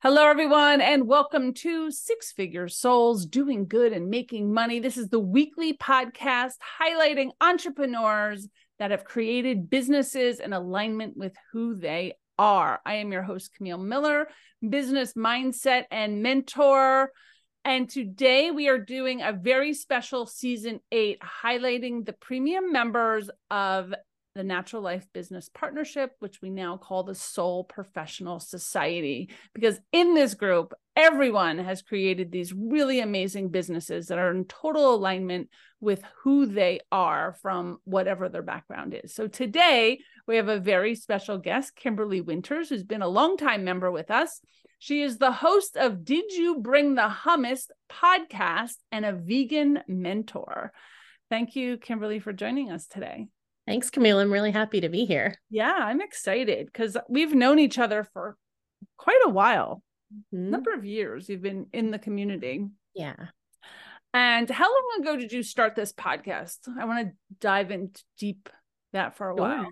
Hello, everyone, and welcome to Six Figure Souls Doing Good and Making Money. This is the weekly podcast highlighting entrepreneurs that have created businesses in alignment with who they are. I am your host, Camille Miller, business mindset and mentor. And today we are doing a very special season eight, highlighting the premium members of the Natural Life Business Partnership, which we now call the Soul Professional Society. Because in this group, everyone has created these really amazing businesses that are in total alignment with who they are from whatever their background is. So today, we have a very special guest, Kimberly Winters, who's been a longtime member with us. She is the host of Did You Bring the Hummus podcast and a vegan mentor. Thank you, Kimberly, for joining us today. Thanks, Camille. I'm really happy to be here. Yeah, I'm excited because we've known each other for quite a while, mm-hmm. number of years. You've been in the community. Yeah. And how long ago did you start this podcast? I want to dive into deep that for a sure. while.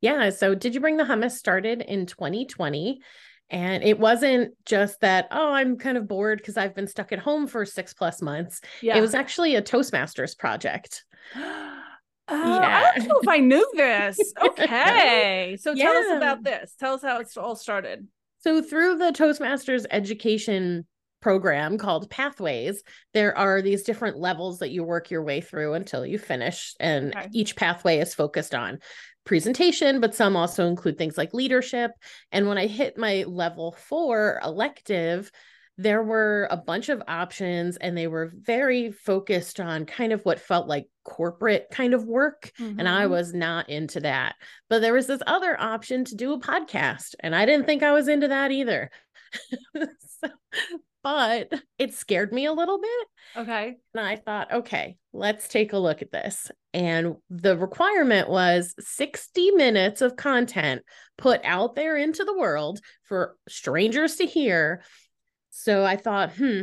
Yeah. So, did you bring the hummus started in 2020? And it wasn't just that, oh, I'm kind of bored because I've been stuck at home for six plus months. Yeah. It was actually a Toastmasters project. Oh, yeah. I don't know if I knew this. Okay. So yeah. tell us about this. Tell us how it's all started. So, through the Toastmasters education program called Pathways, there are these different levels that you work your way through until you finish. And okay. each pathway is focused on presentation, but some also include things like leadership. And when I hit my level four elective, there were a bunch of options and they were very focused on kind of what felt like corporate kind of work mm-hmm. and i mm-hmm. was not into that but there was this other option to do a podcast and i didn't think i was into that either so, but it scared me a little bit okay and i thought okay let's take a look at this and the requirement was 60 minutes of content put out there into the world for strangers to hear so I thought, hmm,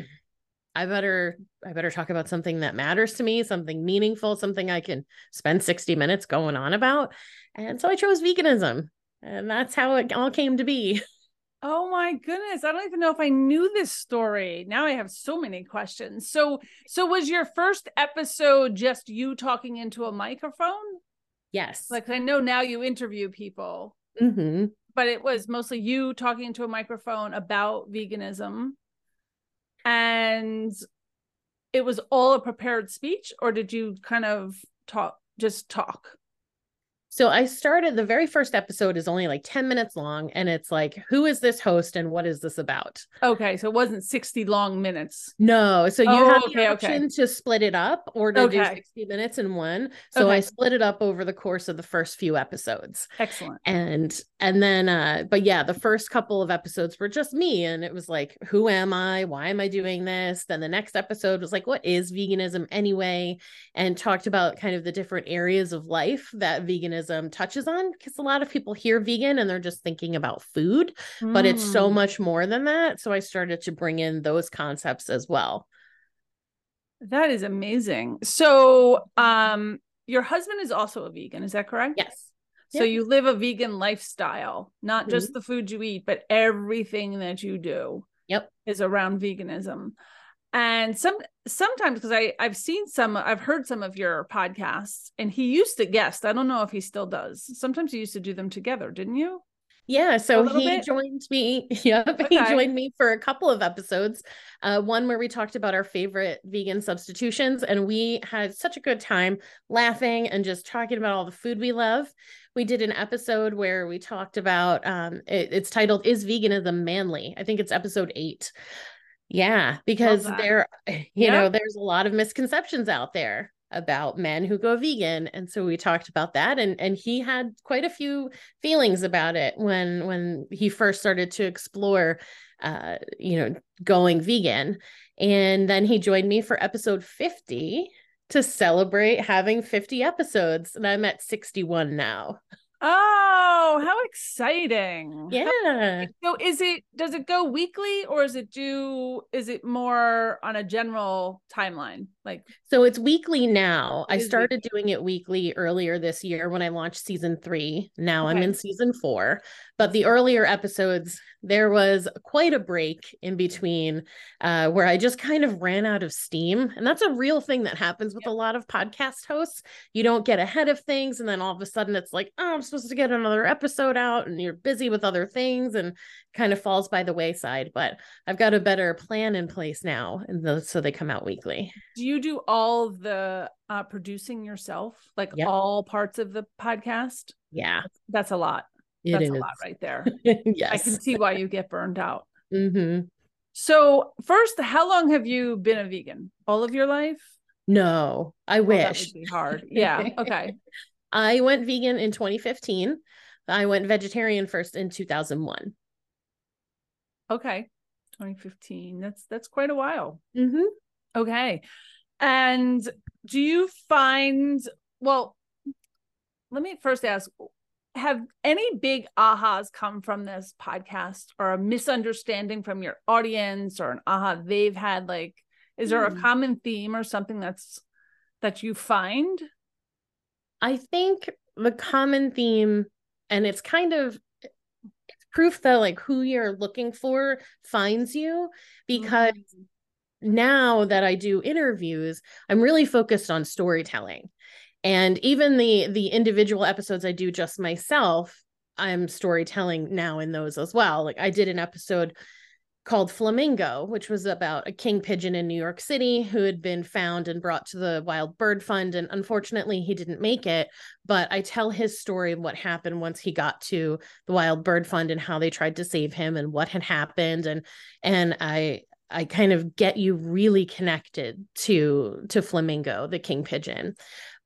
I better I better talk about something that matters to me, something meaningful, something I can spend 60 minutes going on about. And so I chose veganism. And that's how it all came to be. Oh my goodness. I don't even know if I knew this story. Now I have so many questions. So so was your first episode just you talking into a microphone? Yes. Like I know now you interview people. Mm-hmm. But it was mostly you talking into a microphone about veganism and it was all a prepared speech or did you kind of talk just talk so I started the very first episode is only like 10 minutes long and it's like who is this host and what is this about? Okay, so it wasn't 60 long minutes. No, so you oh, have okay, the option okay. to split it up or to okay. do 60 minutes in one. So I split it up over the course of the first few episodes. Excellent. And and then uh but yeah, the first couple of episodes were just me and it was like who am I? Why am I doing this? Then the next episode was like what is veganism anyway? And talked about kind of the different areas of life that veganism veganism touches on because a lot of people hear vegan and they're just thinking about food, mm. but it's so hmm. much more than that. So I started to bring in those concepts as well. That is amazing. So, um, your husband is also a vegan, is that correct? Yes. So you live a vegan lifestyle, not mm-hmm. just the food you eat, but everything that you do. Yep. Is around veganism and some sometimes because i i've seen some i've heard some of your podcasts and he used to guest i don't know if he still does sometimes you used to do them together didn't you yeah, so he bit? joined me. Yep, okay. he joined me for a couple of episodes. Uh, one where we talked about our favorite vegan substitutions, and we had such a good time laughing and just talking about all the food we love. We did an episode where we talked about um, it, it's titled "Is Veganism Manly?" I think it's episode eight. Yeah, because there, you yep. know, there's a lot of misconceptions out there about men who go vegan and so we talked about that and and he had quite a few feelings about it when when he first started to explore uh you know going vegan and then he joined me for episode 50 to celebrate having 50 episodes and I'm at 61 now Oh, how exciting. Yeah. So is it does it go weekly or is it do is it more on a general timeline? Like So it's weekly now. I started weekly. doing it weekly earlier this year when I launched season 3. Now okay. I'm in season 4, but the earlier episodes there was quite a break in between uh, where I just kind of ran out of steam. And that's a real thing that happens with yep. a lot of podcast hosts. You don't get ahead of things. And then all of a sudden it's like, oh, I'm supposed to get another episode out and you're busy with other things and kind of falls by the wayside. But I've got a better plan in place now. And the, so they come out weekly. Do you do all the uh, producing yourself, like yep. all parts of the podcast? Yeah. That's a lot. It That's is. a lot right there. yes. I can see why you get burned out. Mm-hmm. So, first, how long have you been a vegan? All of your life? No, I well, wish. That would be hard. Yeah. Okay. I went vegan in 2015. I went vegetarian first in 2001. Okay. 2015. That's that's quite a while. Mm-hmm. Okay. And do you find well, let me first ask have any big ahas come from this podcast or a misunderstanding from your audience or an aha they've had like is there mm. a hmm. common theme or something that's that you find i think the common theme and it's kind of it's proof that like who you're looking for finds you because mm. now that i do interviews i'm really focused on storytelling and even the the individual episodes i do just myself i'm storytelling now in those as well. Like i did an episode called flamingo which was about a king pigeon in new york city who had been found and brought to the wild bird fund and unfortunately he didn't make it. But i tell his story of what happened once he got to the wild bird fund and how they tried to save him and what had happened. And and i I kind of get you really connected to to flamingo, the king pigeon.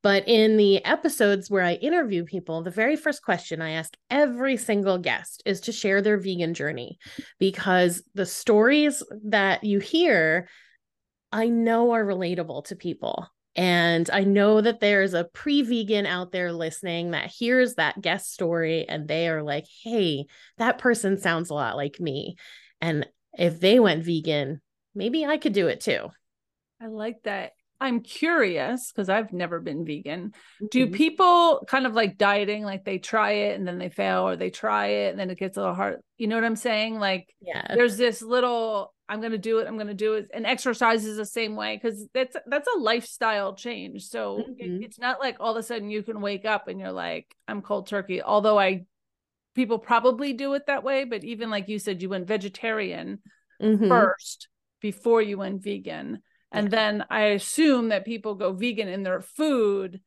But in the episodes where I interview people, the very first question I ask every single guest is to share their vegan journey because the stories that you hear, I know are relatable to people. And I know that there's a pre vegan out there listening that hears that guest story and they are like, hey, that person sounds a lot like me. And if they went vegan, maybe I could do it too. I like that. I'm curious because I've never been vegan. Mm-hmm. Do people kind of like dieting, like they try it and then they fail, or they try it and then it gets a little hard? You know what I'm saying? Like, yeah, there's this little, I'm gonna do it, I'm gonna do it, and exercise is the same way because that's that's a lifestyle change. So mm-hmm. it, it's not like all of a sudden you can wake up and you're like, I'm cold turkey. Although I, people probably do it that way, but even like you said, you went vegetarian mm-hmm. first before you went vegan and then I assume that people go vegan in their food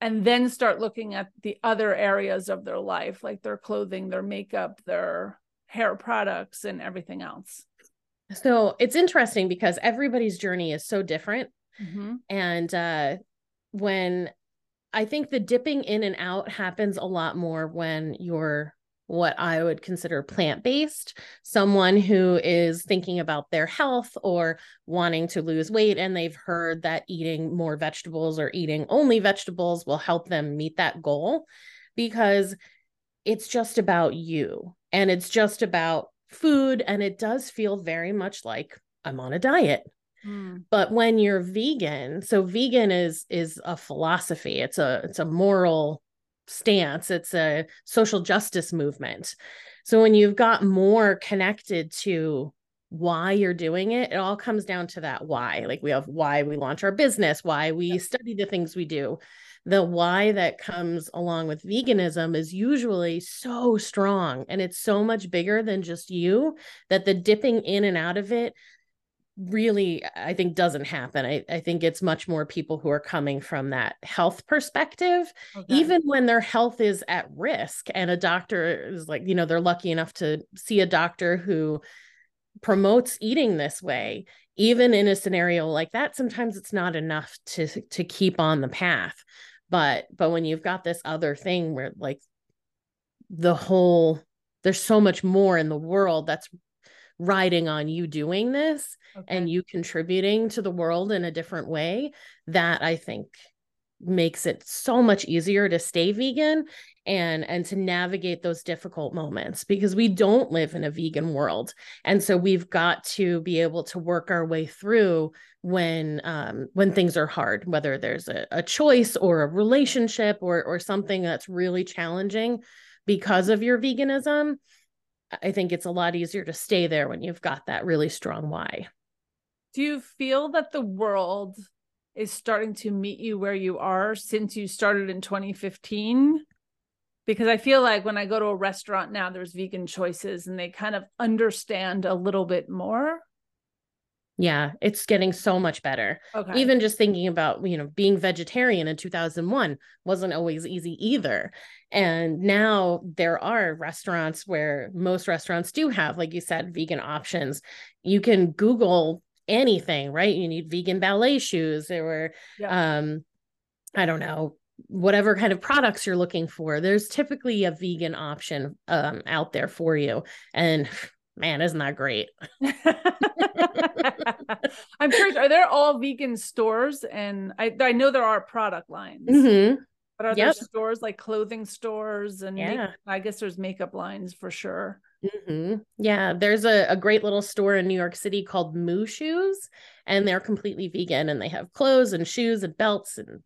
and then start looking at the other areas of their life, like their clothing, their makeup, their hair products, and everything else. So it's interesting because everybody's journey is so different. Mm-hmm. And uh, when I think the dipping in and out happens a lot more when you're what I would consider plant based, someone who is thinking about their health or wanting to lose weight, and they've heard that eating more vegetables or eating only vegetables will help them meet that goal because it's just about you and it's just about food. And it does feel very much like I'm on a diet. Hmm. But when you're vegan, so vegan is is a philosophy. It's a it's a moral stance, it's a social justice movement. So when you've got more connected to why you're doing it, it all comes down to that why. Like we have why we launch our business, why we study the things we do. The why that comes along with veganism is usually so strong and it's so much bigger than just you that the dipping in and out of it really i think doesn't happen I, I think it's much more people who are coming from that health perspective oh, okay. even when their health is at risk and a doctor is like you know they're lucky enough to see a doctor who promotes eating this way even in a scenario like that sometimes it's not enough to to keep on the path but but when you've got this other thing where like the whole there's so much more in the world that's riding on you doing this okay. and you contributing to the world in a different way that I think makes it so much easier to stay vegan and and to navigate those difficult moments because we don't live in a vegan world and so we've got to be able to work our way through when um when things are hard whether there's a, a choice or a relationship or or something that's really challenging because of your veganism i think it's a lot easier to stay there when you've got that really strong why do you feel that the world is starting to meet you where you are since you started in 2015 because I feel like when I go to a restaurant now, there's vegan choices and they kind of understand a little bit more. Yeah, it's getting so much better. Okay. Even just thinking about, you know, being vegetarian in 2001 wasn't always easy either. And now there are restaurants where most restaurants do have, like you said, vegan options. You can Google anything, right? You need vegan ballet shoes or, yeah. um, I don't know, whatever kind of products you're looking for there's typically a vegan option um, out there for you and man isn't that great i'm curious are there all vegan stores and i i know there are product lines mm-hmm. but are yep. there stores like clothing stores and yeah. make, i guess there's makeup lines for sure mm-hmm. yeah there's a, a great little store in new york city called moo shoes and they're completely vegan and they have clothes and shoes and belts and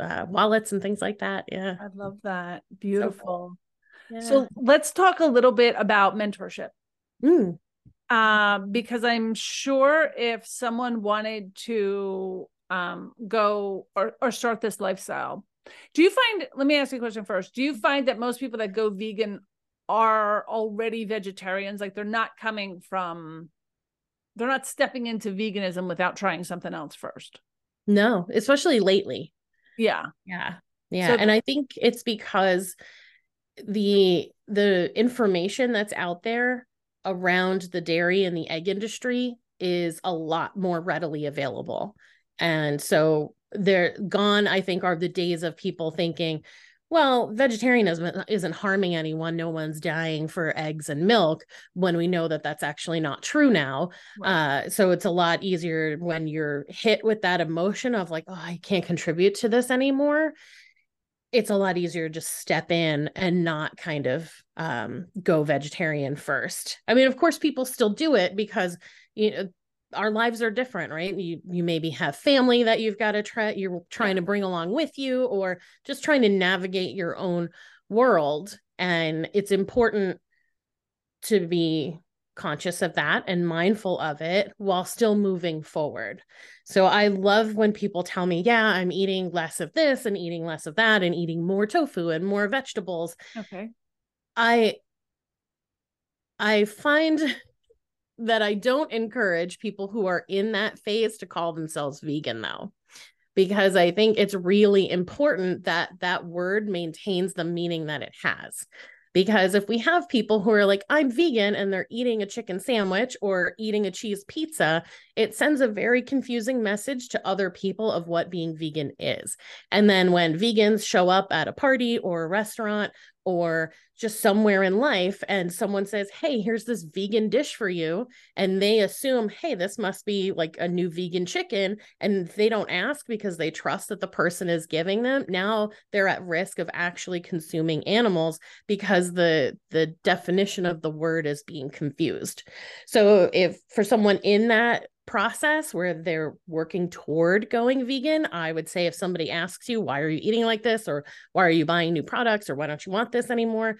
uh, wallets and things like that. Yeah. I love that. Beautiful. So, cool. yeah. so let's talk a little bit about mentorship. Mm. Um, because I'm sure if someone wanted to um, go or, or start this lifestyle, do you find, let me ask you a question first. Do you find that most people that go vegan are already vegetarians? Like they're not coming from, they're not stepping into veganism without trying something else first? No, especially lately. Yeah. Yeah. Yeah. So, and I think it's because the the information that's out there around the dairy and the egg industry is a lot more readily available. And so they're gone, I think, are the days of people thinking, well, vegetarianism isn't harming anyone. No one's dying for eggs and milk when we know that that's actually not true now. Right. Uh, so it's a lot easier when you're hit with that emotion of like, oh, I can't contribute to this anymore. It's a lot easier to just step in and not kind of um, go vegetarian first. I mean, of course, people still do it because you know our lives are different right you you maybe have family that you've got to try you're trying to bring along with you or just trying to navigate your own world and it's important to be conscious of that and mindful of it while still moving forward. So I love when people tell me, yeah, I'm eating less of this and eating less of that and eating more tofu and more vegetables. Okay. I I find that I don't encourage people who are in that phase to call themselves vegan though because I think it's really important that that word maintains the meaning that it has. Because if we have people who are like, I'm vegan and they're eating a chicken sandwich or eating a cheese pizza, it sends a very confusing message to other people of what being vegan is. And then when vegans show up at a party or a restaurant or just somewhere in life and someone says hey here's this vegan dish for you and they assume hey this must be like a new vegan chicken and they don't ask because they trust that the person is giving them. Now they're at risk of actually consuming animals because the the definition of the word is being confused. So if for someone in that process where they're working toward going vegan, I would say if somebody asks you, why are you eating like this? Or why are you buying new products? Or why don't you want this anymore?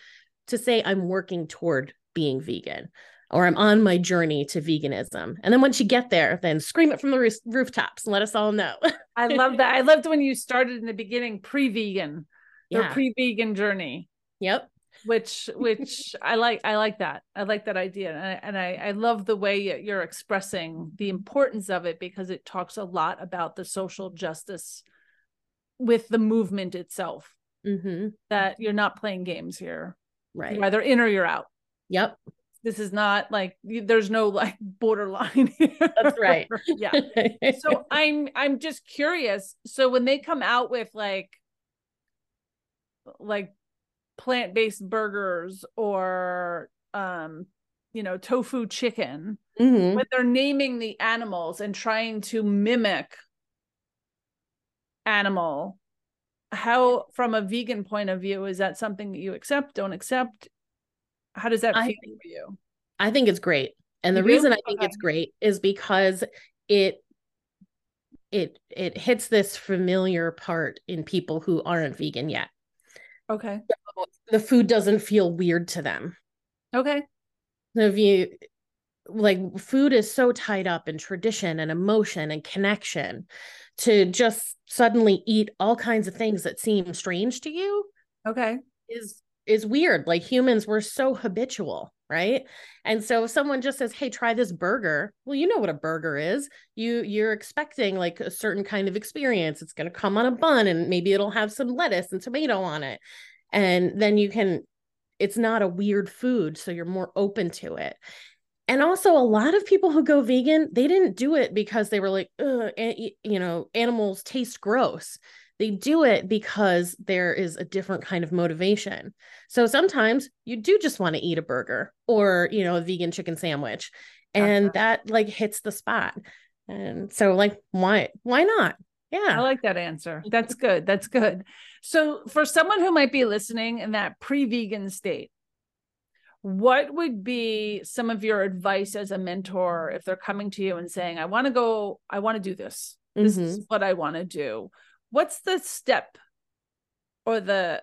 To say, I'm working toward being vegan or I'm on my journey to veganism. And then once you get there, then scream it from the roof- rooftops and let us all know. I love that. I loved when you started in the beginning pre vegan, your yeah. pre vegan journey. Yep which which i like i like that. I like that idea and I, and I i love the way you're expressing the importance of it because it talks a lot about the social justice with the movement itself. Mm-hmm. that you're not playing games here. Right. you're either in or you're out. Yep. This is not like there's no like borderline that's right. Yeah. So i'm i'm just curious. So when they come out with like like plant-based burgers or um you know tofu chicken mm-hmm. when they're naming the animals and trying to mimic animal. How from a vegan point of view is that something that you accept don't accept? How does that feel I, for you? I think it's great. And the reason i think okay. it's great is because it it it hits this familiar part in people who aren't vegan yet okay. So the food doesn't feel weird to them. Okay. So if you like food is so tied up in tradition and emotion and connection to just suddenly eat all kinds of things that seem strange to you okay. is is weird like humans we're so habitual right? And so if someone just says hey try this burger well you know what a burger is. You you're expecting like a certain kind of experience. It's going to come on a bun and maybe it'll have some lettuce and tomato on it. And then you can it's not a weird food so you're more open to it. And also a lot of people who go vegan they didn't do it because they were like you know animals taste gross they do it because there is a different kind of motivation. So sometimes you do just want to eat a burger or you know a vegan chicken sandwich and uh-huh. that like hits the spot. And so like why why not? Yeah. I like that answer. That's good that's good. So for someone who might be listening in that pre-vegan state what would be some of your advice as a mentor if they're coming to you and saying i want to go i want to do this. This mm-hmm. is what i want to do what's the step or the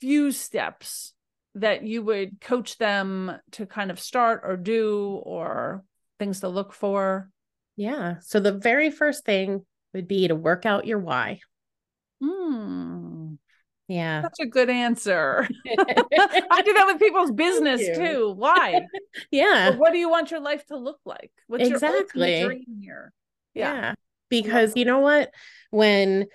few steps that you would coach them to kind of start or do or things to look for yeah so the very first thing would be to work out your why Hmm. Yeah. Such a good answer. I do that with people's business too. Why? Yeah. what do you want your life to look like? What's exactly. your dream here? Yeah. yeah. Because you know what? When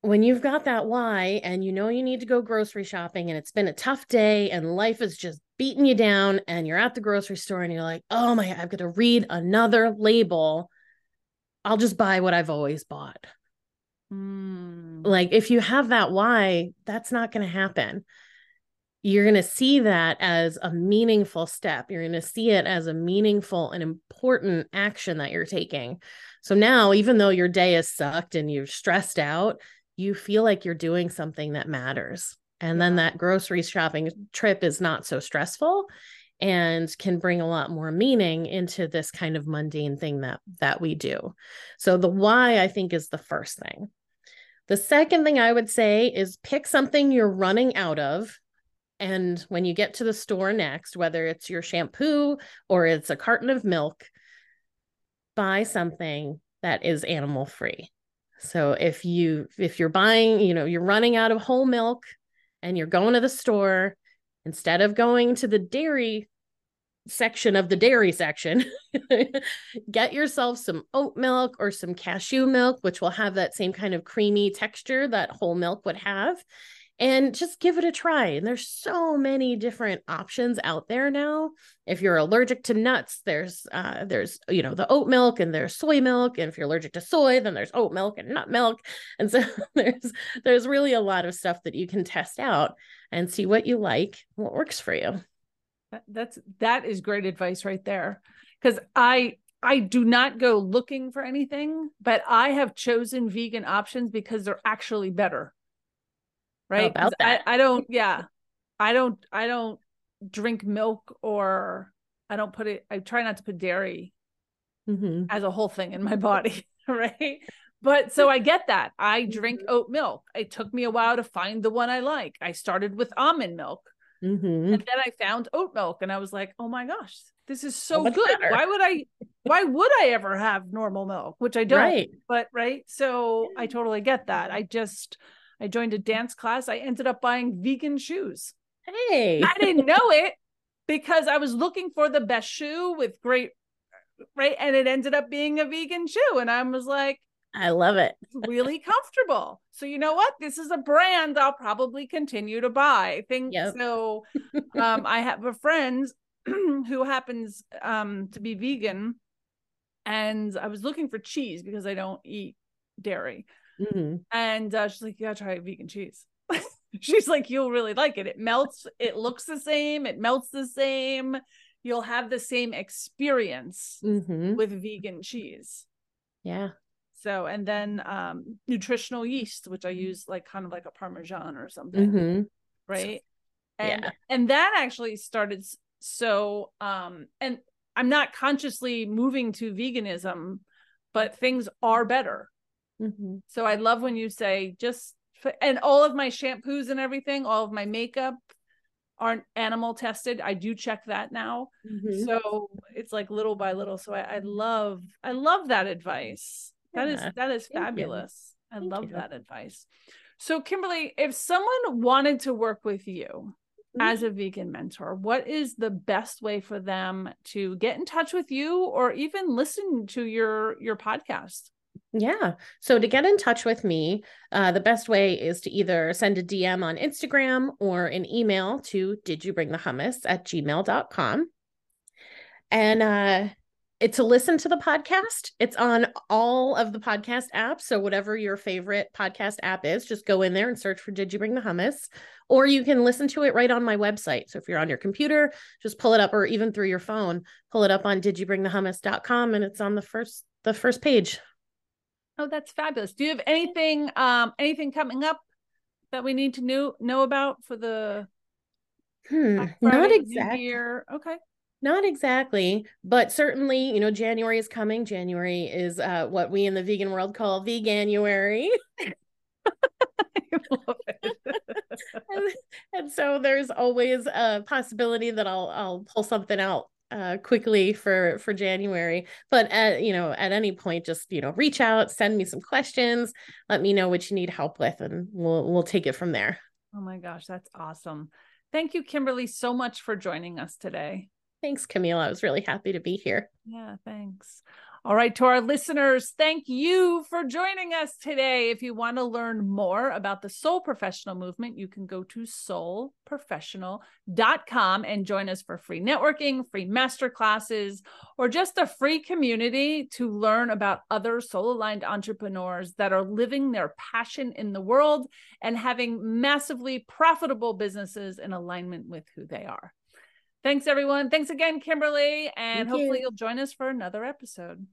when you've got that why and you know you need to go grocery shopping and it's been a tough day and life is just beating you down and you're at the grocery store and you're like, "Oh my, I've got to read another label. I'll just buy what I've always bought." Mm. Like if you have that why, that's not going to happen. You're going to see that as a meaningful step. You're going to see it as a meaningful and important action that you're taking. So now, even though your day is sucked and you're stressed out, you feel like you're doing something that matters. And yeah. then that grocery shopping trip is not so stressful and can bring a lot more meaning into this kind of mundane thing that that we do. So the why I think is the first thing. The second thing I would say is pick something you're running out of. And when you get to the store next, whether it's your shampoo or it's a carton of milk, buy something that is animal free. So if you if you're buying, you know, you're running out of whole milk and you're going to the store, instead of going to the dairy section of the dairy section, get yourself some oat milk or some cashew milk, which will have that same kind of creamy texture that whole milk would have. And just give it a try. And there's so many different options out there now. If you're allergic to nuts, there's uh, there's you know the oat milk and there's soy milk. And if you're allergic to soy, then there's oat milk and nut milk. And so there's there's really a lot of stuff that you can test out and see what you like, what works for you. That's that is great advice right there. Because I I do not go looking for anything, but I have chosen vegan options because they're actually better. Right? I, I don't, yeah. I don't I don't drink milk or I don't put it I try not to put dairy mm-hmm. as a whole thing in my body, right? But so I get that. I drink mm-hmm. oat milk. It took me a while to find the one I like. I started with almond milk Mm-hmm. And then I found oat milk and I was like, oh my gosh, this is so good. Better. Why would I why would I ever have normal milk? Which I don't. Right. But right. So I totally get that. I just I joined a dance class. I ended up buying vegan shoes. Hey. I didn't know it because I was looking for the best shoe with great right. And it ended up being a vegan shoe. And I was like, I love it. really comfortable. So you know what? This is a brand I'll probably continue to buy. I think yep. so. um, I have a friend who happens um, to be vegan, and I was looking for cheese because I don't eat dairy. Mm-hmm. And uh, she's like, "You gotta try vegan cheese." she's like, "You'll really like it. It melts. It looks the same. It melts the same. You'll have the same experience mm-hmm. with vegan cheese." Yeah. So, and then um, nutritional yeast, which I use like kind of like a Parmesan or something. Mm-hmm. Right. And, yeah. and that actually started. So, um, and I'm not consciously moving to veganism, but things are better. Mm-hmm. So I love when you say just, and all of my shampoos and everything, all of my makeup, aren't animal tested. I do check that now. Mm-hmm. So it's like little by little. So I, I love, I love that advice. Yeah. That is that is Thank fabulous. You. I Thank love you. that advice. So Kimberly, if someone wanted to work with you mm-hmm. as a vegan mentor, what is the best way for them to get in touch with you or even listen to your your podcast? Yeah. So to get in touch with me, uh, the best way is to either send a DM on Instagram or an email to did you bring the hummus at gmail.com. And uh, it's to listen to the podcast. It's on all of the podcast apps. So whatever your favorite podcast app is, just go in there and search for Did You Bring the Hummus? Or you can listen to it right on my website. So if you're on your computer, just pull it up or even through your phone, pull it up on didyoubringthehummus.com and it's on the first the first page. Oh, that's fabulous. Do you have anything um anything coming up that we need to know know about for the hmm, not exactly. Okay. Not exactly, but certainly, you know, January is coming. January is uh, what we in the vegan world call veganuary. and, and so there's always a possibility that I'll I'll pull something out uh, quickly for for January. But at you know at any point, just you know reach out, send me some questions, let me know what you need help with, and we'll we'll take it from there. Oh my gosh, that's awesome! Thank you, Kimberly, so much for joining us today. Thanks, Camille. I was really happy to be here. Yeah, thanks. All right, to our listeners, thank you for joining us today. If you want to learn more about the Soul Professional movement, you can go to soulprofessional.com and join us for free networking, free master classes, or just a free community to learn about other soul aligned entrepreneurs that are living their passion in the world and having massively profitable businesses in alignment with who they are. Thanks, everyone. Thanks again, Kimberly. And Thank hopefully you. you'll join us for another episode.